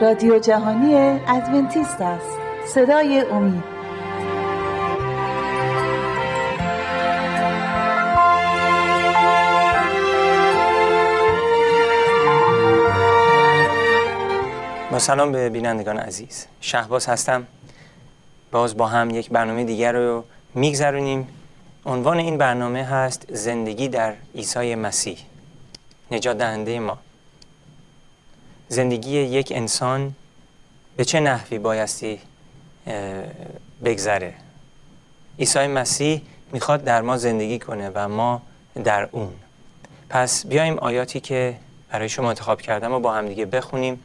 رادیو جهانی ادونتیست است. صدای امید. با سلام به بینندگان عزیز. شهباز هستم. باز با هم یک برنامه دیگر رو میگذرونیم. عنوان این برنامه هست زندگی در عیسی مسیح. نجات دهنده ما. زندگی یک انسان به چه نحوی بایستی بگذره. عیسی مسیح می‌خواد در ما زندگی کنه و ما در اون. پس بیایم آیاتی که برای شما انتخاب کردم و با هم دیگه بخونیم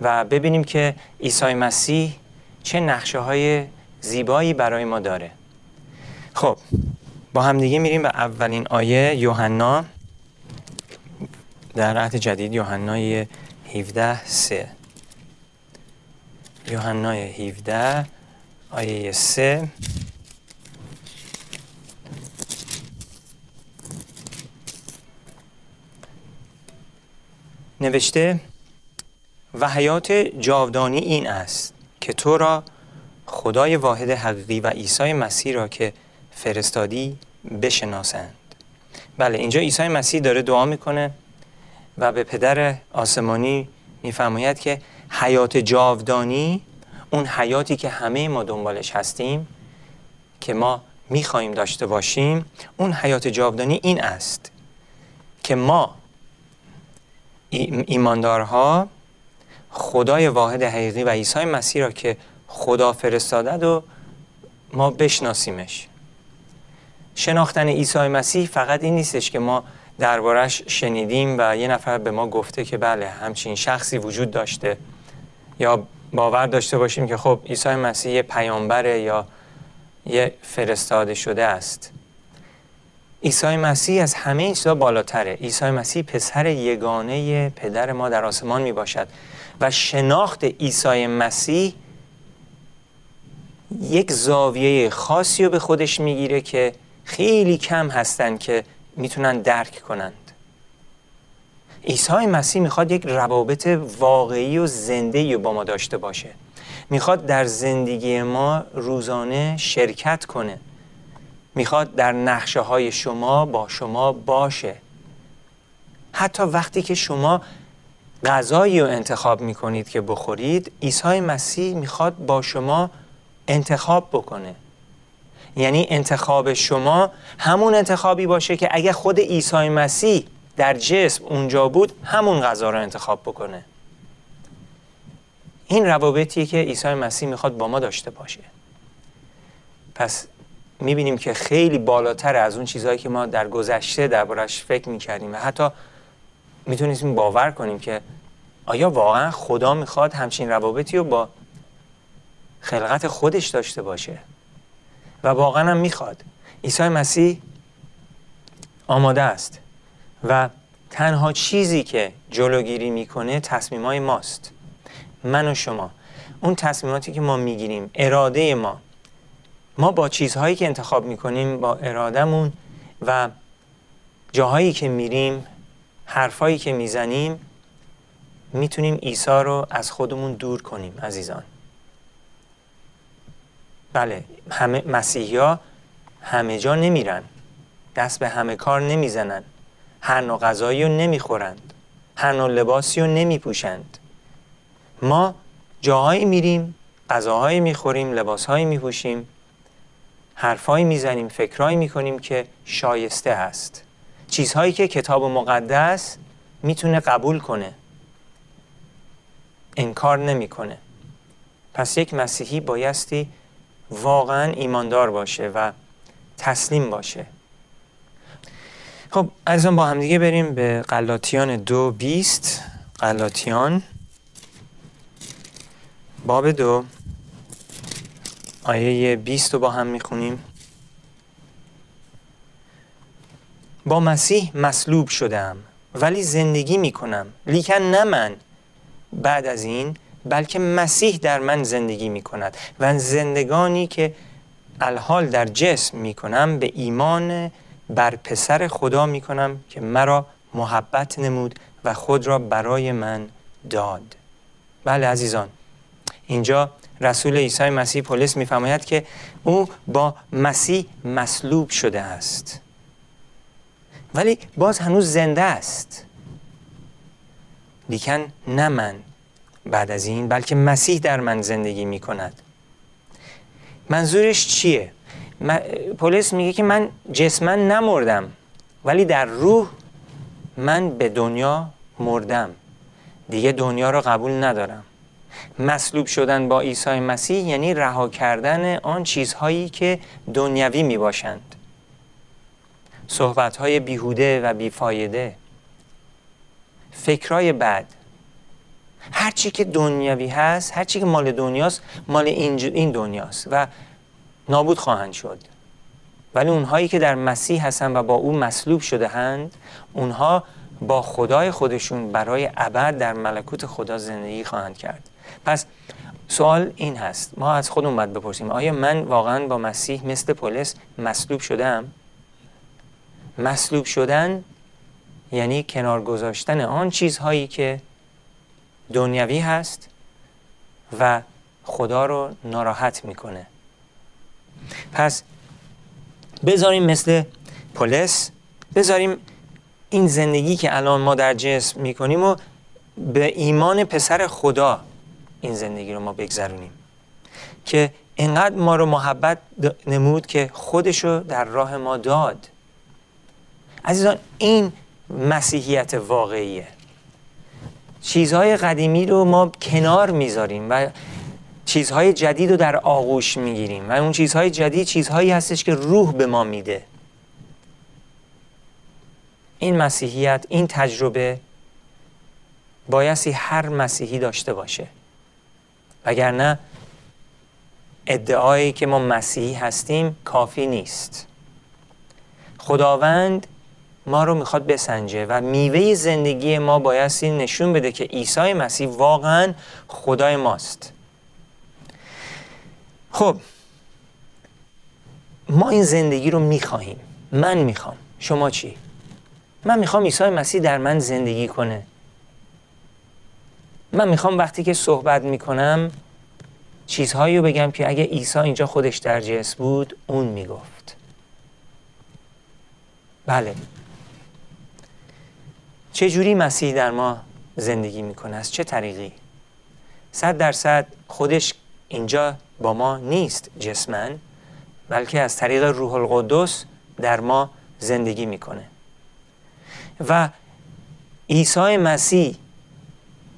و ببینیم که عیسی مسیح چه نقشه های زیبایی برای ما داره. خب با هم دیگه میریم به اولین آیه یوحنا. در عهد جدید یوحنای 17 3 یوحنای 17 آیه 3 نوشته و حیات جاودانی این است که تو را خدای واحد حقیقی و عیسی مسیح را که فرستادی بشناسند. بله اینجا عیسی مسیح داره دعا می‌کنه. و به پدر آسمانی میفرماید که حیات جاودانی اون حیاتی که همه ما دنبالش هستیم که ما می‌خواهیم داشته باشیم اون حیات جاودانی این است که ما ایماندارها خدای واحد حقیقی و عیسی مسیح را که خدا فرستاده و ما بشناسیمش. شناختن عیسی مسیح فقط این نیستش که ما دربارش شنیدیم و یه نفر به ما گفته که بله همچین شخصی وجود داشته. یا باور داشته باشیم که خب عیسی مسیح یه پیامبره یا یه فرستاده شده است. عیسی مسیح از همه این چیزا بالاتره. عیسی مسیح پسر یگانه پدر ما در آسمان می باشد. و شناخت عیسی مسیح یک زاویه خاصی رو به خودش می‌گیره که خیلی کم هستن که می‌تونن درک کنند. عیسی مسیح می‌خواد یک روابط واقعی و زنده با ما داشته باشه. می‌خواد در زندگی ما روزانه شرکت کنه. می‌خواد در نقشه های شما با شما باشه. حتی وقتی که شما غذایی رو انتخاب می‌کنید که بخورید عیسی مسیح می‌خواد با شما انتخاب بکنه. یعنی انتخاب شما همون انتخابی باشه که اگه خود عیسی مسیح در جسم اونجا بود همون غذا رو انتخاب بکنه. این روابطیه که عیسی مسیح می‌خواد با ما داشته باشه. پس می‌بینیم که خیلی بالاتر از اون چیزهایی که ما در گذشته دربارش فکر می‌کردیم و حتی می‌تونیم باور کنیم که آیا واقعا خدا می‌خواد همچین روابطی رو با خلقت خودش داشته باشه؟ و واقعا هم می‌خواد. عیسی مسیح آماده است و تنها چیزی که جلوگیری می‌کنه تصمیمای ماست. من و شما. اون تصمیماتی که ما می‌گیریم اراده ما. ما با چیزهایی که انتخاب می‌کنیم با ارادهمون و جاهایی که میریم حرفایی که می‌زنیم می‌تونیم عیسی رو از خودمون دور کنیم عزیزان. بله همه مسیحی ها همه جا نمیرن. دست به همه کار نمی‌زنن. هر نوع غذایی رو نمی‌خورند. هر نوع لباسی رو نمیپوشند. ما جاهایی میریم غذاهایی می‌خوریم لباسهایی میپوشیم حرفهایی می‌زنیم فکرهایی می‌کنیم که شایسته هست. چیزهایی که کتاب مقدس می‌تونه قبول کنه. انکار نمی‌کنه. پس یک مسیحی بایستی واقعا ایماندار باشه و تسلیم باشه. خب عزیزان با همدیگه بریم به قلاتیان دو بیست. قلاتیان باب دو آیه بیست رو با هم می‌خونیم. با مسیح مصلوب شدم ولی زندگی می‌کنم. لیکن نه من. بعد از این بلکه مسیح در من زندگی می کند و زندگانی که الحال در جسم می کنم به ایمان بر پسر خدا می کنم که مرا محبت نمود و خود را برای من داد. بله عزیزان اینجا رسول عیسی مسیح پولس میفرماید که او با مسیح مصلوب شده است. ولی باز هنوز زنده است. لیکن نه من. بعد از این بلکه مسیح در من زندگی می کند منظورش چیه؟ پولس میگه که من جسمن نمردم ولی در روح من به دنیا مردم. دیگه دنیا رو قبول ندارم. مصلوب شدن با عیسی مسیح یعنی رها کردن آن چیزهایی که دنیوی می باشند صحبتهای بیهوده و بیفایده. فکرای بد. هرچی که دنیوی هست هرچی که مال دنیاست مال این دنیاست و نابود خواهند شد. ولی اونهایی که در مسیح هستن و با او مصلوب شده هند اونها با خدای خودشون برای ابد در ملکوت خدا زندگی خواهند کرد. پس سوال این هست. ما از خودمون باید بپرسیم آیا من واقعا با مسیح مثل پولس مصلوب شدم؟ مصلوب شدن یعنی کنار گذاشتن آن چیزهایی که دنیوی هست و خدا رو ناراحت می‌کنه. پس بذاریم مثل پولس بذاریم این زندگی که الان ما در جسم می‌کنیم و به ایمان پسر خدا این زندگی رو ما بگذرونیم. که انقدر ما رو محبت نمود که خودشو در راه ما داد. عزیزان این مسیحیت واقعیه. چیزهای قدیمی رو ما کنار می‌ذاریم و چیزهای جدید رو در آغوش می‌گیریم و اون چیزهای جدید چیزهایی هستش که روح به ما میده. این مسیحیت این تجربه بایستی هر مسیحی داشته باشه. وگرنه ادعایی که ما مسیحی هستیم کافی نیست. خداوند ما رو می‌خواد بسنجه و میوه زندگی ما بایستی نشون بده که عیسی مسیح واقعا خدای ماست. خب ما این زندگی رو می‌خواهیم. من می‌خوام. شما چی؟ من می‌خوام عیسی مسیح در من زندگی کنه. من می‌خوام وقتی که صحبت می‌کنم چیزهایی رو بگم که اگه عیسی اینجا خودش در جس بود اون می‌گفت. بله. چه جوری مسیح در ما زندگی می‌کنه؟ از چه طریقی؟ صد درصد خودش اینجا با ما نیست جسمن بلکه از طریق روح القدس در ما زندگی می‌کنه. و عیسی مسیح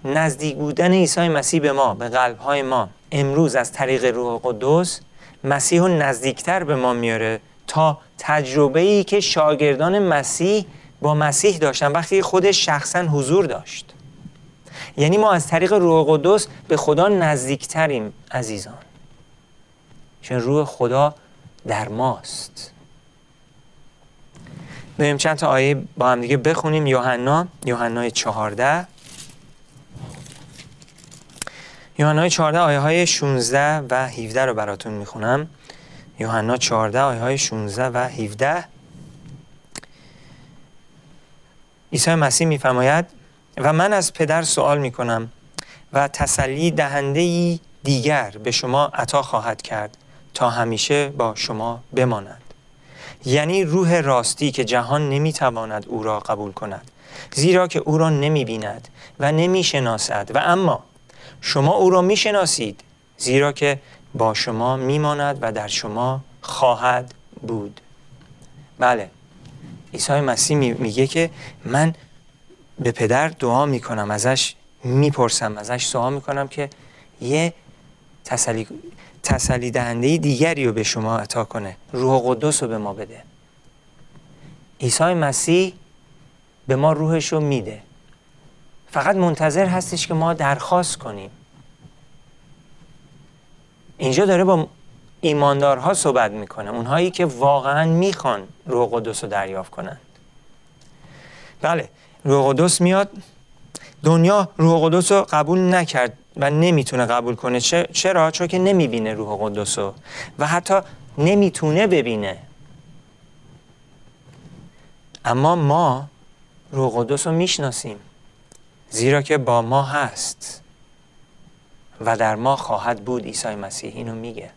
نزدیک بودن عیسی مسیح به ما به قلب های ما امروز از طریق روح القدس مسیح رو نزدیکتر به ما میاره تا تجربه ای که شاگردان مسیح با مسیح داشتن وقتی خودش شخصا حضور داشت. یعنی ما از طریق روح قدس به خدا نزدیکتریم عزیزان. چون روح خدا در ماست. بریم چند تا آیه با هم دیگه بخونیم. یوحنا یوحنا 14 یوحنا 14 آیه های 16 و 17 رو براتون می‌خونم. یوحنا 14 آیه های 16 و 17 عیسی مسیح میفرماید و من از پدر سوال می کنم و تسلی دهنده دیگر به شما عطا خواهد کرد تا همیشه با شما بماند. یعنی روح راستی که جهان نمی‌تواند او را قبول کند زیرا که او را نمی بیند و نمی شناسد و اما شما او را می شناسید زیرا که با شما میماند و در شما خواهد بود. بله عیسی مسیح میگه که من به پدر دعا می‌کنم ازش می‌پرسم ازش سوال می‌کنم که یه تسلی, تسلی دهنده دیگری رو به شما عطا کنه روح قدس رو به ما بده. عیسی مسیح به ما روحش رو میده. فقط منتظر هستش که ما درخواست کنیم. اینجا داره با ایماندارها صحبت می‌کنه اونهایی که واقعا می‌خوان روح قدس رو دریافت کنند. بله روح قدس میاد. دنیا روح قدس رو قبول نکرد و نمی‌تونه قبول کنه. چرا؟ چون که نمی‌بینه روح قدس رو و حتی نمی‌تونه ببینه. اما ما روح قدس رو می‌شناسیم زیرا که با ما هست و در ما خواهد بود عیسی مسیح اینو میگه.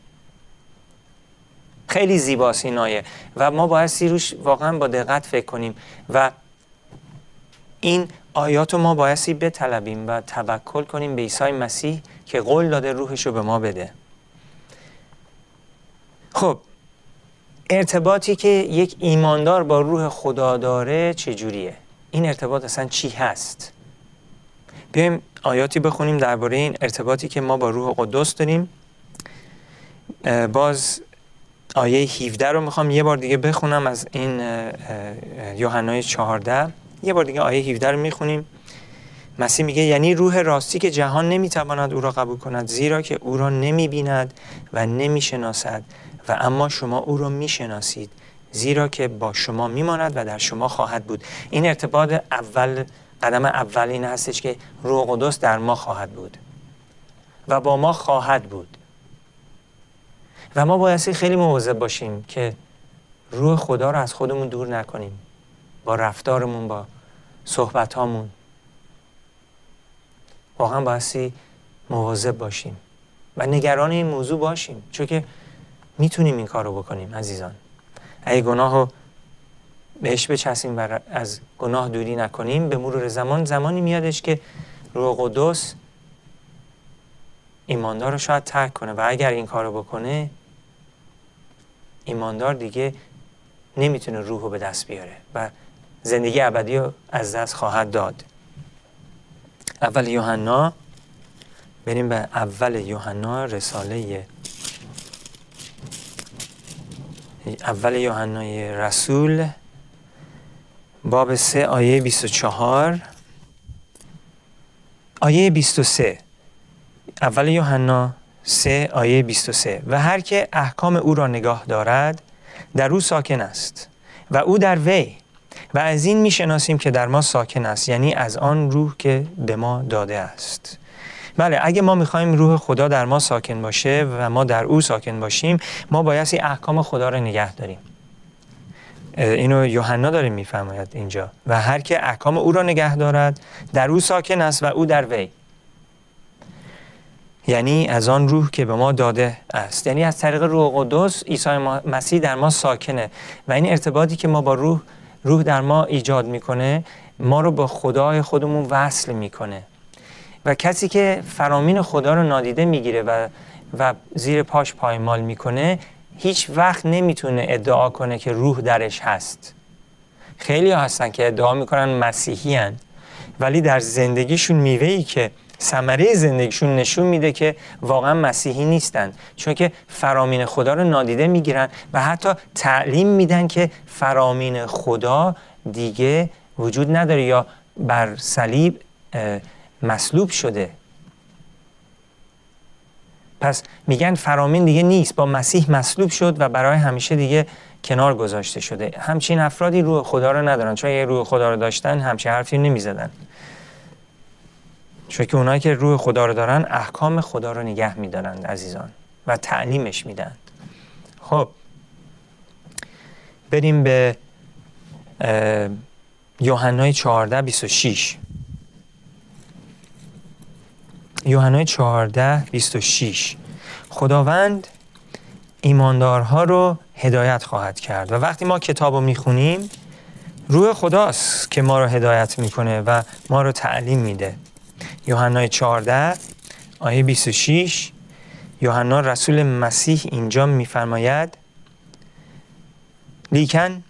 خیلی زیباست این آیه و ما باید روش واقعا با دقت فکر کنیم و این آیات رو ما بایستی بطلبیم و توکل کنیم به عیسی مسیح که قول داده روحش رو به ما بده خب ارتباطی که یک ایماندار با روح خدا داره چجوریه؟ این ارتباط اصلا چی هست؟ بیایم آیاتی بخونیم درباره این ارتباطی که ما با روح قدس داریم باز آیه 17 رو می‌خوام یه بار دیگه بخونم از این یوحنای 14 یه بار دیگه آیه 17 رو می‌خونیم. مسیح میگه یعنی روح راستی که جهان نمی‌تواند او را قبول کند زیرا که او را نمی‌بیند و نمی‌شناسد و اما شما او را می‌شناسید زیرا که با شما میماند و در شما خواهد بود. این ارتباط اول قدم اول این هستش که روح قدس در ما خواهد بود و با ما خواهد بود. و ما بایستی خیلی مواظب باشیم که روح خدا رو از خودمون دور نکنیم. با رفتارمون با صحبت هامون واقعا بایستی مواظب باشیم و نگران این موضوع باشیم چون که می‌تونیم این کار رو بکنیم عزیزان. اگه گناه رو بهش بچسیم و از گناه دوری نکنیم به مرور زمان زمانی میادش که روح قدس ایماندار رو شاید ترک کنه و اگر این کار رو بکنه ایماندار دیگه نمی‌تونه روح رو به دست بیاره و زندگی ابدی رو از دست خواهد داد. اول یوحنا بریم به اول یوحنا رساله اول یوحنای رسول باب سه آیه 24 آیه 23 اول یوحنا سه آیه 23 و هر که احکام او را نگاه دارد در او ساکن است. و او در وی. و از این می‌شناسیم که در ما ساکن است یعنی از آن روح که به ما داده است. بله اگه ما می‌خوایم روح خدا در ما ساکن باشه و ما در او ساکن باشیم ما بایستی احکام خدا رو نگه داریم. اینو یوحنا داره میفرماید اینجا. و هر که احکام او را نگه دارد در او ساکن است و او در وی. یعنی از آن روح که به ما داده است. یعنی از طریق روح قدس عیسی مسیح در ما ساکنه و این ارتباطی که ما با روح روح در ما ایجاد می‌کنه ما رو با خدای خودمون وصل می‌کنه. و کسی که فرامین خدا رو نادیده می‌گیره و و زیر پاش پایمال می‌کنه هیچ وقت نمی‌تونه ادعا کنه که روح درش هست. خیلی هستن که ادعا می‌کنن مسیحی هن. ولی در زندگیشون میوه ای که ثمره زندگیشون نشون میده که واقعا مسیحی نیستن. چون که فرامین خدا رو نادیده می‌گیرن و حتی تعلیم میدن که فرامین خدا دیگه وجود نداره یا بر صلیب مصلوب شده. پس میگن فرامین دیگه نیست با مسیح مصلوب شد و برای همیشه دیگه کنار گذاشته شده. همچین افرادی روح خدا رو ندارن. چون اگه روح خدا رو داشتن همچین حرفی نمی‌زدن. چون که اونایی که روح خدا رو دارن احکام خدا رو نگه میدارند عزیزان و تعلیمش میدن. خب بریم به یوحنای 14 26 یوحنای 14 26 خداوند ایماندارها رو هدایت خواهد کرد و وقتی ما کتاب رو می‌خونیم روح خداست که ما رو هدایت می‌کنه و ما رو تعلیم میده. یوحنای 14 آیه 26 یوحنا رسول مسیح اینجا میفرماید لیکن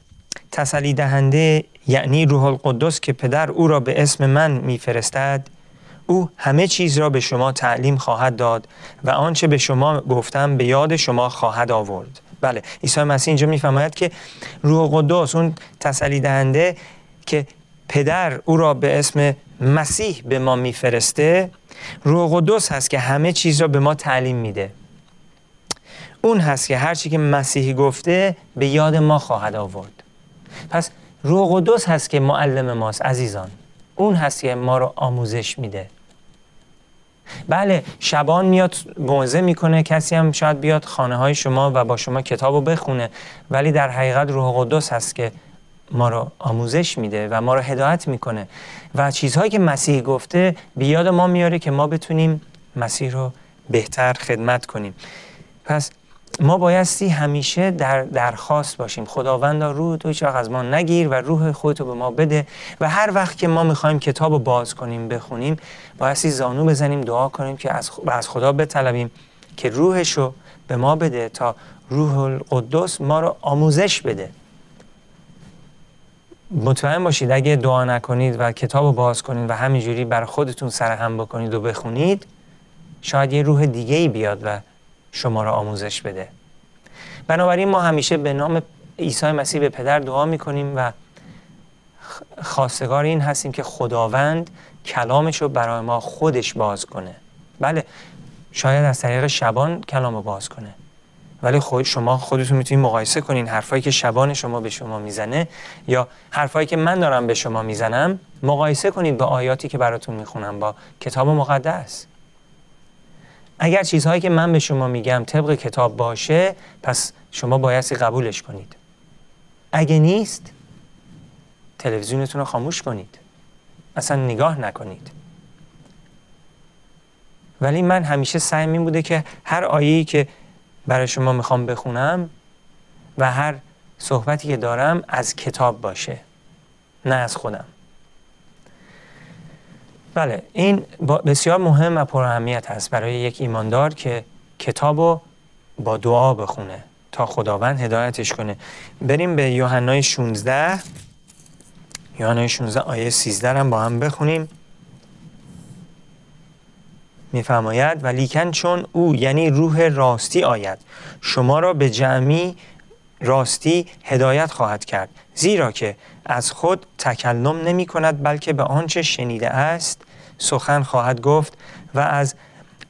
تسلی دهنده یعنی روح القدس که پدر او را به اسم من میفرستد او همه چیز را به شما تعلیم خواهد داد و آنچه به شما گفتم به یاد شما خواهد آورد. بله عیسی مسیح اینجا میفرماید که روح قدس اون تسلی دهنده که پدر او را به اسم مسیح به ما میفرسته روح قدس هست که همه چیز را به ما تعلیم میده. اون هست که هرچی که مسیحی گفته به یاد ما خواهد آورد. پس روح قدس هست که معلم ماست عزیزان. اون هست که ما رو آموزش میده. بله شبان میاد موزه می‌کنه کسی هم شاید بیاد خانه های شما و با شما کتاب رو بخونه ولی در حقیقت روح قدس هست که ما رو آموزش میده و ما رو هدایت می‌کنه. و چیزهایی که مسیح گفته به یاد ما میاره که ما بتونیم مسیح رو بهتر خدمت کنیم. پس ما بایستی همیشه در درخواست باشیم. خداوند روح تو هیچ از ما نگیر و روح خودتو به ما بده و هر وقت که ما می‌خوایم کتاب رو باز کنیم بخونیم بایستی زانو بزنیم دعا کنیم که از, از خدا بطلبیم که روحش رو به ما بده تا روح القدس ما رو آموزش بده. مطمئن باشید اگه دعا نکنید و کتاب رو باز کنید و همینجوری بر خودتون سرهم بکنید و بخونید شاید یه روح دیگه ای بیاد و شما را آموزش بده. بنابراین ما همیشه به نام عیسی مسیح به پدر دعا می‌کنیم و خواستگار این هستیم که خداوند کلامش رو برای ما خودش باز کنه. بله شاید از طریق شبان کلام رو باز کنه. ولی خود شما خودتون می‌تونید مقایسه کنین حرفایی که شبان شما به شما می‌زنه یا حرفایی که من دارم به شما می‌زنم مقایسه کنید با آیاتی که براتون می‌خونم با کتاب مقدس. اگر چیزهایی که من به شما میگم طبق کتاب باشه پس شما بایستی قبولش کنید. اگه نیست تلویزیونتون رو خاموش کنید. اصلا نگاه نکنید. ولی من همیشه سعی می بوده که هر آیه‌ای که برای شما می‌خوام بخونم و هر صحبتی که دارم از کتاب باشه نه از خودم. بله این بسیار مهم و پر اهمیت هست برای یک ایماندار که کتاب رو با دعا بخونه تا خداوند هدایتش کنه. بریم به یوحنای 16 یوحنای 16 آیه 13 هم با هم بخونیم. میفرماید و لیکن چون او یعنی روح راستی آید شما را به جمعی راستی هدایت خواهد کرد زیرا که از خود تکلم نمی کند بلکه به آنچه شنیده است سخن خواهد گفت و از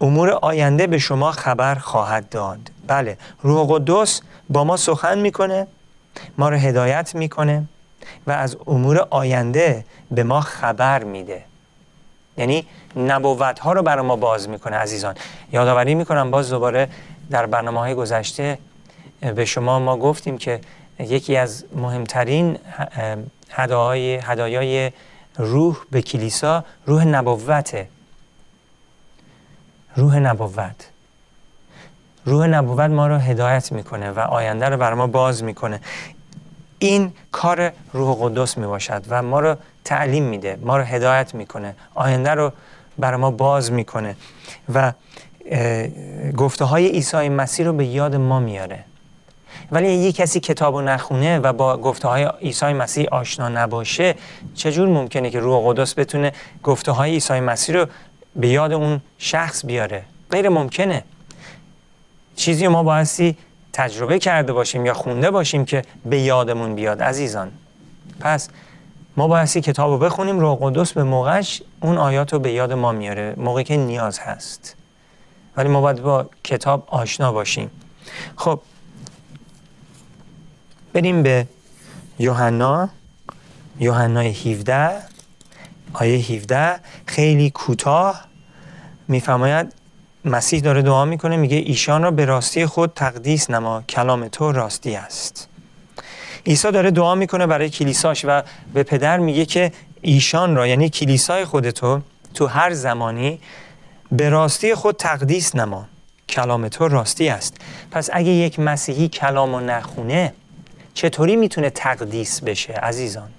امور آینده به شما خبر خواهد داد. بله روح قدس با ما سخن می‌کنه ما رو هدایت می‌کنه و از امور آینده به ما خبر میده. یعنی نبوت ها رو برای ما باز می‌کنه عزیزان. یادآوری می‌کنم باز دوباره در برنامه های گذشته به شما ما گفتیم که یکی از مهمترین هدایای هدایای روح به کلیسا روح نبوته. روح نبوت. روح نبوت ما رو هدایت می‌کنه و آینده رو بر ما باز می‌کنه. این کار روح قدس می باشد و ما رو تعلیم میده ما رو هدایت می‌کنه آینده رو بر ما باز می‌کنه و گفته های عیسی مسیح رو به یاد ما میاره. ولی یه کسی کتاب نخونه و با گفته های عیسی مسیح آشنا نباشه چجور ممکنه که روح قدس بتونه گفته های عیسی مسیح رو به یاد اون شخص بیاره؟ غیر ممکنه. چیزی ما بایستی تجربه کرده باشیم یا خونده باشیم که به یادمون بیاد عزیزان. پس ما بایستی کتاب رو بخونیم روح قدس به موقعش اون آیات رو به یاد ما میاره موقعی که نیاز هست. ولی ما باید با کتاب آشنا باشیم. خب بریم به یوحنا. یوحنای 17 آیه 17 خیلی کوتاه. میفرماید مسیح داره دعا می‌کنه میگه ایشان را به راستی خود تقدیس نما کلام تو راستی است. عیسی داره دعا می‌کنه برای کلیساش و به پدر میگه که ایشان را یعنی کلیسای خودتو تو هر زمانی به راستی خود تقدیس نما. کلام تو راستی است. پس اگه یک مسیحی کلامو نخونه چطوری می‌تونه تقدیس بشه عزیزان؟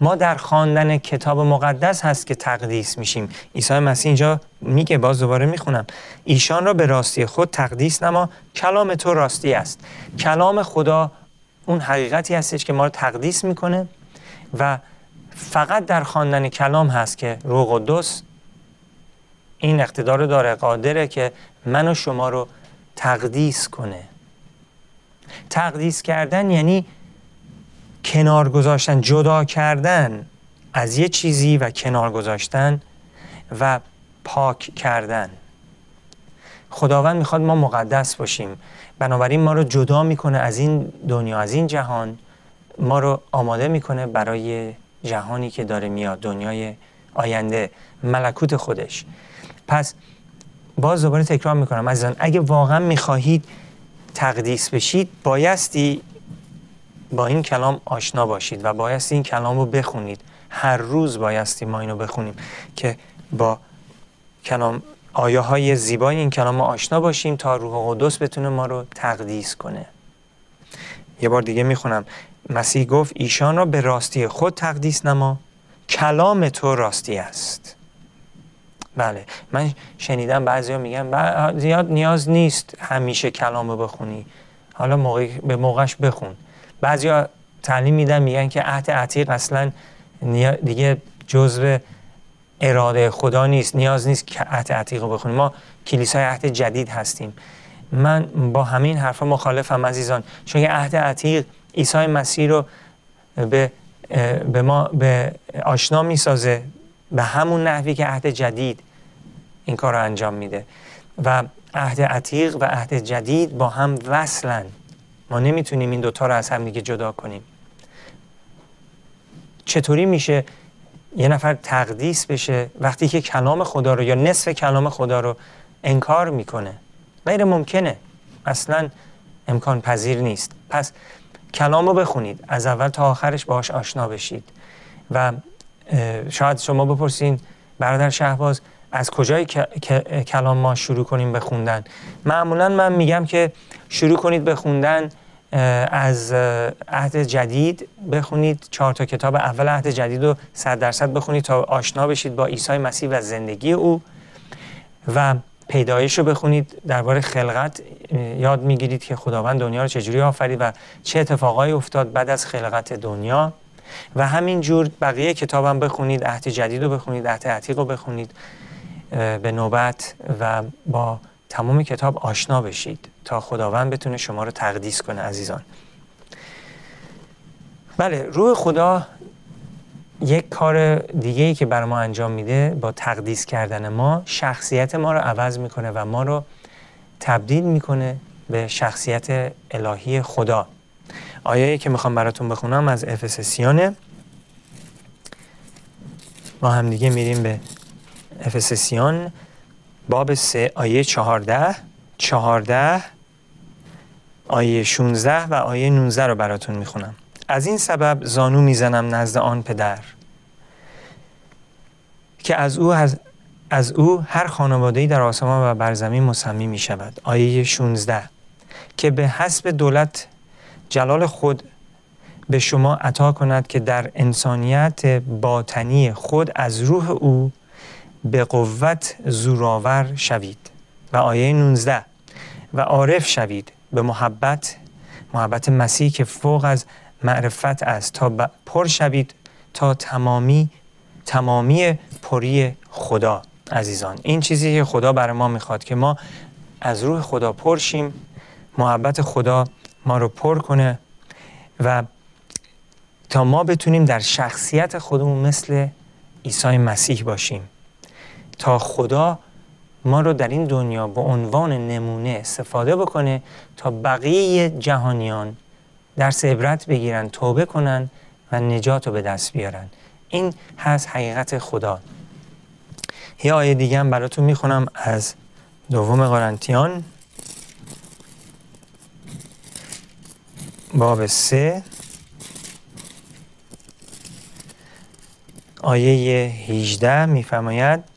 ما در خواندن کتاب مقدس هست که تقدیس میشیم. عیسی مسیح اینجا میگه باز دوباره می‌خونم. ایشان را به راستی خود تقدیس نما کلام تو راستی است. کلام خدا اون حقیقتی هستش که ما رو تقدیس می‌کنه و فقط در خواندن کلام هست که روح قدس این اقتدار رو داره قادره که من و شما رو تقدیس کنه. تقدیس کردن یعنی کنار گذاشتن جدا کردن از یه چیزی و کنار گذاشتن و پاک کردن. خداوند می‌خواد ما مقدس باشیم. بنابراین ما رو جدا می‌کنه از این دنیا از این جهان. ما رو آماده می‌کنه برای جهانی که داره میاد دنیای آینده ملکوت خودش. پس باز دوباره تکرار می‌کنم. عزیزان اگه واقعا می‌خواهید تقدیس بشید بایستی با این کلام آشنا باشید و بایستی این کلام رو بخونید. هر روز بایستی ما اینو بخونیم که با کلام آیه های زیبای این کلام آشنا باشیم تا روح قدس بتونه ما رو تقدیس کنه. یه بار دیگه می‌خونم. مسیح گفت ایشان را به راستی خود تقدیس نما کلام تو راستی است. بله من شنیدم بعضی ها میگن زیاد نیاز نیست همیشه کلام رو بخونی. حالا موقع به موقعش بخون. بعضی ها تعلیم میدن میگن که عهد عتیق اصلا دیگه جزو اراده خدا نیست نیاز نیست که عهد عتیق رو بخونیم. ما کلیسای عهد جدید هستیم. من با همین حرفا مخالفم عزیزان. چون عهد عتیق عیسی مسیح رو به به ما به آشنا می‌سازه. به همون نحوی که عهد جدید این کار رو انجام میده. و عهد عتیق و عهد جدید با هم وصلن. ما نمی‌تونیم این دوتا رو از هم دیگه جدا کنیم. چطوری میشه یه نفر تقدیس بشه وقتی که کلام خدا رو یا نصف کلام خدا رو انکار می‌کنه؟ غیر ممکنه. اصلا امکان پذیر نیست. پس کلام رو بخونید. از اول تا آخرش باهاش آشنا بشید. و شاید شما بپرسین برادر شهباز از کجای کلام ما شروع کنیم بخوندن معمولا من میگم که شروع کنید بخوندن از عهد جدید بخونید. چهار تا کتاب اول عهد جدید رو صد درصد بخونید تا آشنا بشید با عیسی مسیح و زندگی او. و پیدایش رو بخونید. درباره خلقت یاد می‌گیرید که خداوند دنیا رو چجوری آفرید و چه اتفاقایی افتاد بعد از خلقت دنیا. و همینجور بقیه کتابم بخونید عهد جدید رو بخونید عهد عتیق رو بخونید به نوبت و با تمام کتاب آشنا بشید تا خداوند بتونه شما رو تقدیس کنه عزیزان. بله روح خدا یک کار دیگه ای که بر ما انجام میده با تقدیس کردن ما شخصیت ما رو عوض می‌کنه و ما رو تبدیل می‌کنه به شخصیت الهی خدا. آیه که می‌خوام براتون بخونم از افسسیانه. ما هم دیگه میریم به افسسیان. باب سه آیه چهارده. چهارده آیه 16 و آیه 19 رو براتون می‌خونم. از این سبب زانو می‌زنم نزد آن پدر که از او از, از او هر خانواده‌ای در آسمان و بر زمین مسمی می شود آیه 16 که به حسب دولت جلال خود به شما عطا کند که در انسانیت باطنی خود از روح او به قوت زوراور شوید. و آیه 19 و عارف شوید به محبت محبت مسیح که فوق از معرفت است تا پر شوید تا تمامی تمامی پری خدا. عزیزان این چیزی که خدا برای ما می‌خواد که ما از روح خدا پرشیم محبت خدا ما رو پر کنه و تا ما بتونیم در شخصیت خودمون مثل عیسی مسیح باشیم. تا خدا ما رو در این دنیا به عنوان نمونه استفاده بکنه تا بقیه جهانیان درس عبرت بگیرن توبه کنن و نجات رو به دست بیارن. این هست حقیقت خدا. یه آیه دیگه هم براتون می‌خونم از دوم قرنتیان باب سه. آیه 18 میفرماید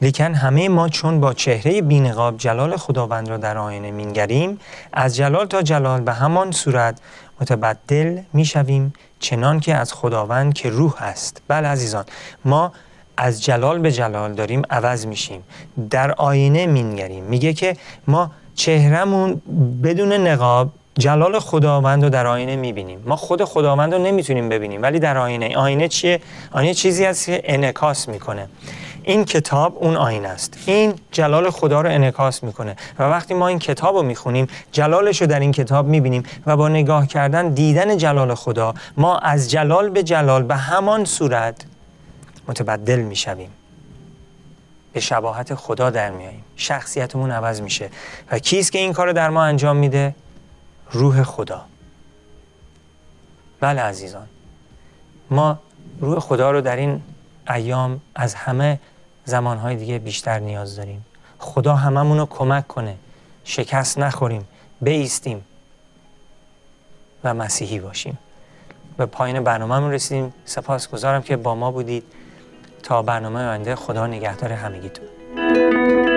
لیکن همه ما چون با چهره بینقاب جلال خداوند را در آینه مینگریم از جلال تا جلال به همان صورت متبدل می‌شویم چنان که از خداوند که روح است. بله عزیزان ما از جلال به جلال داریم عوض میشیم در آینه مینگریم. میگه که ما چهرمون بدون نقاب جلال خداوند رو در آینه می‌بینیم. ما خود خداوند رو نمی‌تونیم ببینیم ولی در آینه. آینه چیه؟ آینه چیزی است که انعکاس می‌کنه. این کتاب اون آینه است. این جلال خدا رو انعکاس می‌کنه. و وقتی ما این کتاب رو می‌خونیم جلالش رو در این کتاب می‌بینیم و با نگاه کردن دیدن جلال خدا ما از جلال به جلال به همان صورت متبدل می‌شویم. به شباهت خدا در میاییم شخصیتمون عوض میشه. و کیست که این کار رو در ما انجام میده؟ روح خدا. بله عزیزان. ما روح خدا رو در این ایام از همه زمانهای دیگه بیشتر نیاز داریم. خدا هممون رو کمک کنه. شکست نخوریم. بیستیم. و مسیحی باشیم. به پایین برنامه رسیدیم. سپاس گذارم که با ما بودید. تا برنامه آینده خدا نگهدار همگیتون.